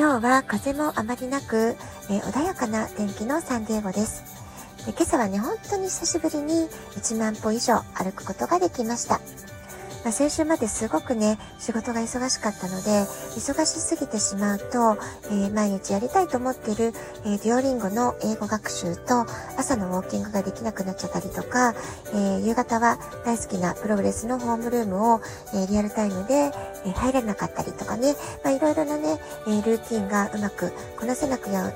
今日は風もあまりなく、えー、穏やかな天気のサンディエゴです。で今朝はね、本当に久しぶりに1万歩以上歩くことができました。まあ、先週まですごくね、仕事が忙しかったので、忙しすぎてしまうと、えー、毎日やりたいと思ってる、えー、デュオリンゴの英語学習と、朝のウォーキングができなくなっちゃったりとか、えー、夕方は大好きなプログレスのホームルームを、えリアルタイムで、え入れなかったりとかね、まあ、いろいろなね、えルーティンがうまくこなせなくや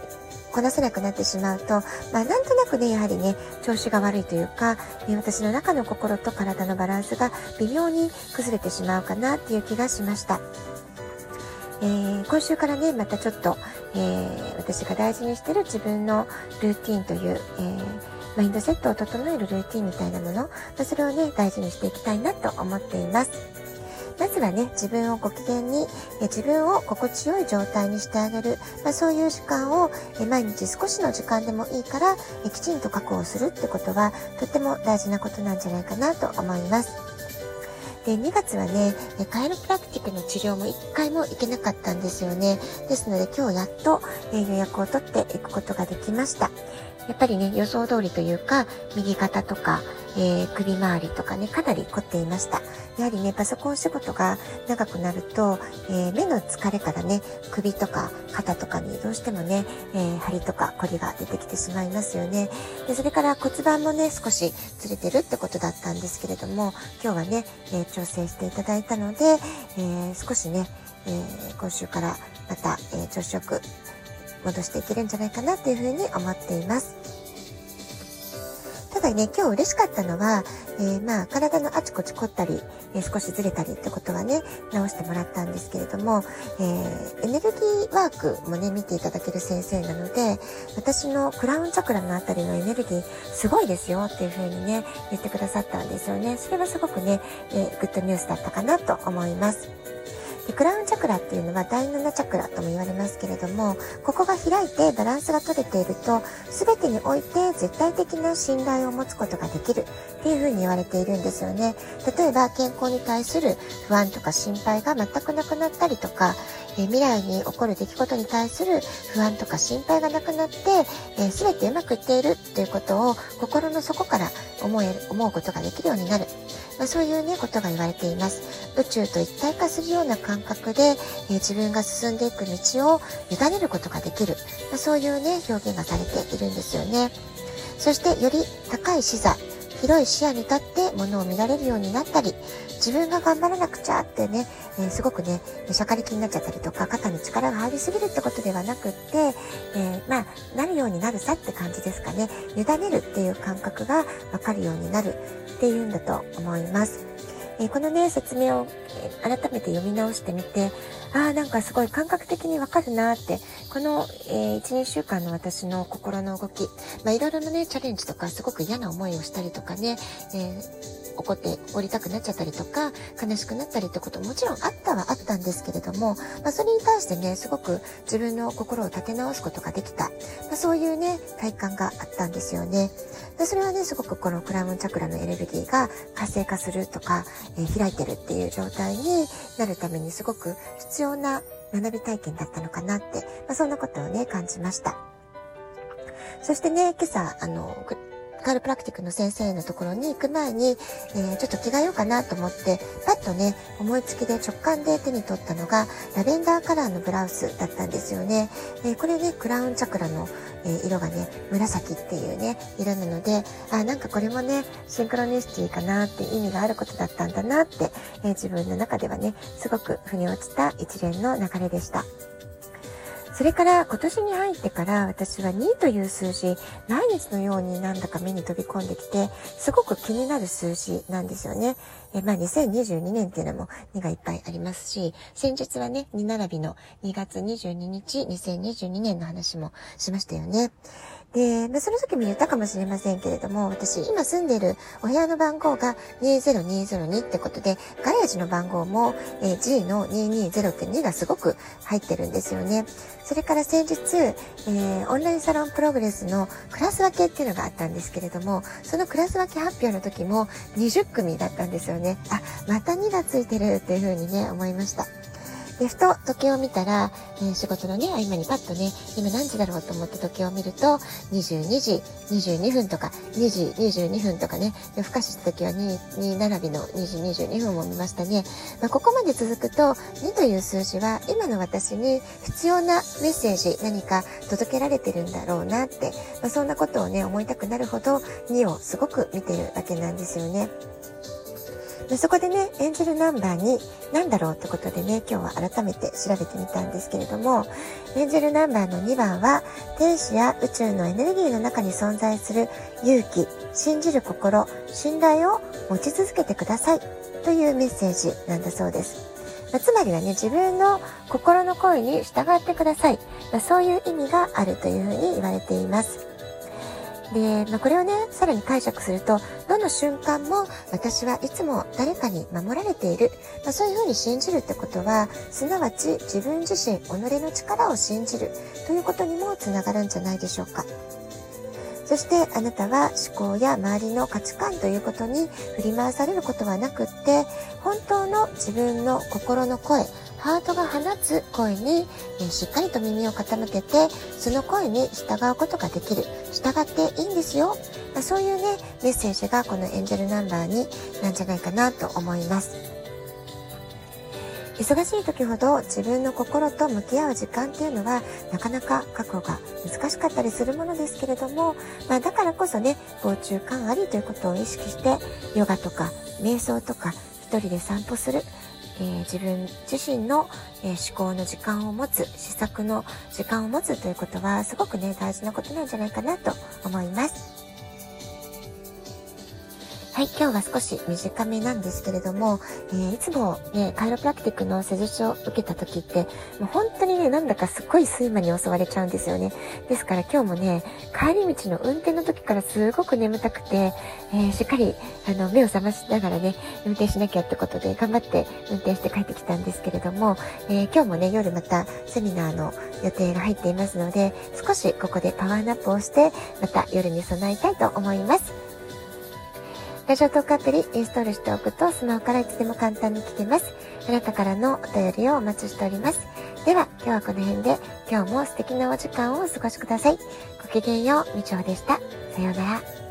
こなせなくなってしまうと、まあ、なんとなくね、やはりね、調子が悪いというか、え私の中の心と体のバランスが微妙に崩れてしまうかなっていう気がしました。えー、今週からね、またちょっと、えー、私が大事にしてる自分のルーティンという、えー、マインドセットを整えるルーティンみたいなもの、まあ、それをね、大事にしていきたいなと思っています。まずはね、自分をご機嫌に、え自分を心地よい状態にしてあげる、まあ、そういう時間を、え毎日少しの時間でもいいから、えきちんと確保するってことは、とっても大事なことなんじゃないかなと思います。で、2月はね、カイロプラクティックの治療も1回も行けなかったんですよね。ですので今日やっと、え予約を取っていくことができました。やっぱりね、予想通りというか、右肩とか、えー、首周りとかね、かなり凝っていました。やはりね、パソコン仕事が長くなると、えー、目の疲れからね、首とか肩とかにどうしてもね、えー、張りとか凝りが出てきてしまいますよね。で、それから骨盤もね、少しずれてるってことだったんですけれども、今日はね、え調整していただいたので、え少しね、え今週からまた、え調子よく戻していけるんじゃないかなっていうふうに思っています。ただね、今日嬉しかったのは、えー、まあ、体のあちこち凝ったり、えー、少しずれたりってことはね、直してもらったんですけれども、えー、エネルギーワークもね、見ていただける先生なので、私のクラウンチャクラのあたりのエネルギー、すごいですよっていう風にね、言ってくださったんですよね。それはすごくね、えグッドニュースだったかなと思います。でクラウンチャクラっていうのは第7チャクラとも言われますけれども、ここが開いてバランスが取れていると、全てにおいて絶対的な信頼を持つことができるっていうふうに言われているんですよね。例えば健康に対する不安とか心配が全くなくなったりとか、え未来に起こる出来事に対する不安とか心配がなくなって、えー、全てうまくいっているっていうことを心の底から思える、思うことができるようになる。まあ、そういうね、ことが言われています。宇宙と一体化するような感覚で、えー、自分が進んでいく道を委ねることができる。まあ、そういうね、表現がされているんですよね。そしてより高い視座、広い視野に立ってものを見られるようになったり、自分が頑張らなくちゃってね、えー、すごくね、しゃかり気になっちゃったりとか、肩に力が入りすぎるってことではなくって、えー、まあ、なるようになるさって感じですかね。委ねるっていう感覚が分かるようになるっていうんだと思います。えー、このね、説明を、改めて読み直してみて、ああ、なんかすごい感覚的にわかるなって、この、えー、1、2週間の私の心の動き、まあ、いろいろなね、チャレンジとか、すごく嫌な思いをしたりとかね、えー怒って降りたくなっちゃったりとか、悲しくなったりってこともちろんあったはあったんですけれども、まあ、それに対してね、すごく自分の心を立て直すことができた。まあ、そういうね、体感があったんですよね。でそれはね、すごくこのクラウンチャクラのエネルギーが活性化するとか、えー、開いてるっていう状態になるためにすごく必要な学び体験だったのかなって、まあ、そんなことをね、感じました。そしてね、今朝、あの、カルプラクティックの先生のところに行く前に、えー、ちょっと着替えようかなと思って、パッとね、思いつきで直感で手に取ったのが、ラベンダーカラーのブラウスだったんですよね。えー、これね、クラウンチャクラの、え、色がね、紫っていうね、色なので、あ、なんかこれもね、シンクロニシティかなって意味があることだったんだなって、え自分の中ではね、すごく腑に落ちた一連の流れでした。それから今年に入ってから私は2という数字、毎日のようになんだか目に飛び込んできて、すごく気になる数字なんですよね。えまあ2022年っていうのも2がいっぱいありますし、先日はね、2並びの2月22日、2022年の話もしましたよね。で、まあ、その時も言ったかもしれませんけれども、私今住んでるお部屋の番号が20202ってことで、ガレージの番号も、えー、G の220って2がすごく入ってるんですよね。それから先日、えー、オンラインサロンプログレスのクラス分けっていうのがあったんですけれども、そのクラス分け発表の時も20組だったんですよね。あ、また2がついてるっていうふうにね、思いました。で、ふと時計を見たら、えー、仕事のね、合間にパッとね、今何時だろうと思って時計を見ると、22時22分とか、2時22分とかね、夜更かしした時は 2, 2並びの2時22分も見ましたね。まあ、ここまで続くと、2という数字は今の私に必要なメッセージ、何か届けられてるんだろうなって、まあ、そんなことをね、思いたくなるほど2をすごく見てるわけなんですよね。でそこでね、エンジェルナンバーに何だろうってことでね、今日は改めて調べてみたんですけれども、エンジェルナンバーの2番は、天使や宇宙のエネルギーの中に存在する勇気、信じる心、信頼を持ち続けてくださいというメッセージなんだそうです。まつまりはね、自分の心の声に従ってください。まそういう意味があるというふうに言われています。で、まあ、これをね、さらに解釈すると、どの瞬間も私はいつも誰かに守られている。まあ、そういうふうに信じるってことは、すなわち自分自身、己の力を信じるということにもつながるんじゃないでしょうか。そしてあなたは思考や周りの価値観ということに振り回されることはなくって、本当の自分の心の声、ハートが放つ声に、えしっかりと耳を傾けて、その声に従うことができる。従っていいんですよ。まあ、そういうね、メッセージがこのエンジェルナンバーになんじゃないかなと思います。忙しい時ほど自分の心と向き合う時間っていうのはなかなか確保が難しかったりするものですけれども、まあ、だからこそね防虫感ありということを意識してヨガとか瞑想とか一人で散歩するえー、自分自身の、えー、思考の時間を持つ、試作の時間を持つということはすごくね、大事なことなんじゃないかなと思います。はい、今日は少し短めなんですけれども、えー、いつもね、カイロプラクティックの施術を受けた時って、もう本当にね、なんだかすっごい睡魔に襲われちゃうんですよね。ですから今日もね、帰り道の運転の時からすごく眠たくて、えー、しっかり、あの、目を覚ましながらね、運転しなきゃってことで頑張って運転して帰ってきたんですけれども、えー、今日もね、夜またセミナーの予定が入っていますので、少しここでパワーナップをして、また夜に備えたいと思います。ラジオトークアプリインストールしておくとスマホからいつでも簡単に聞けます。あなたからのお便りをお待ちしております。では、今日はこの辺で今日も素敵なお時間をお過ごしください。ごきげんよう、みちょでした。さようなら。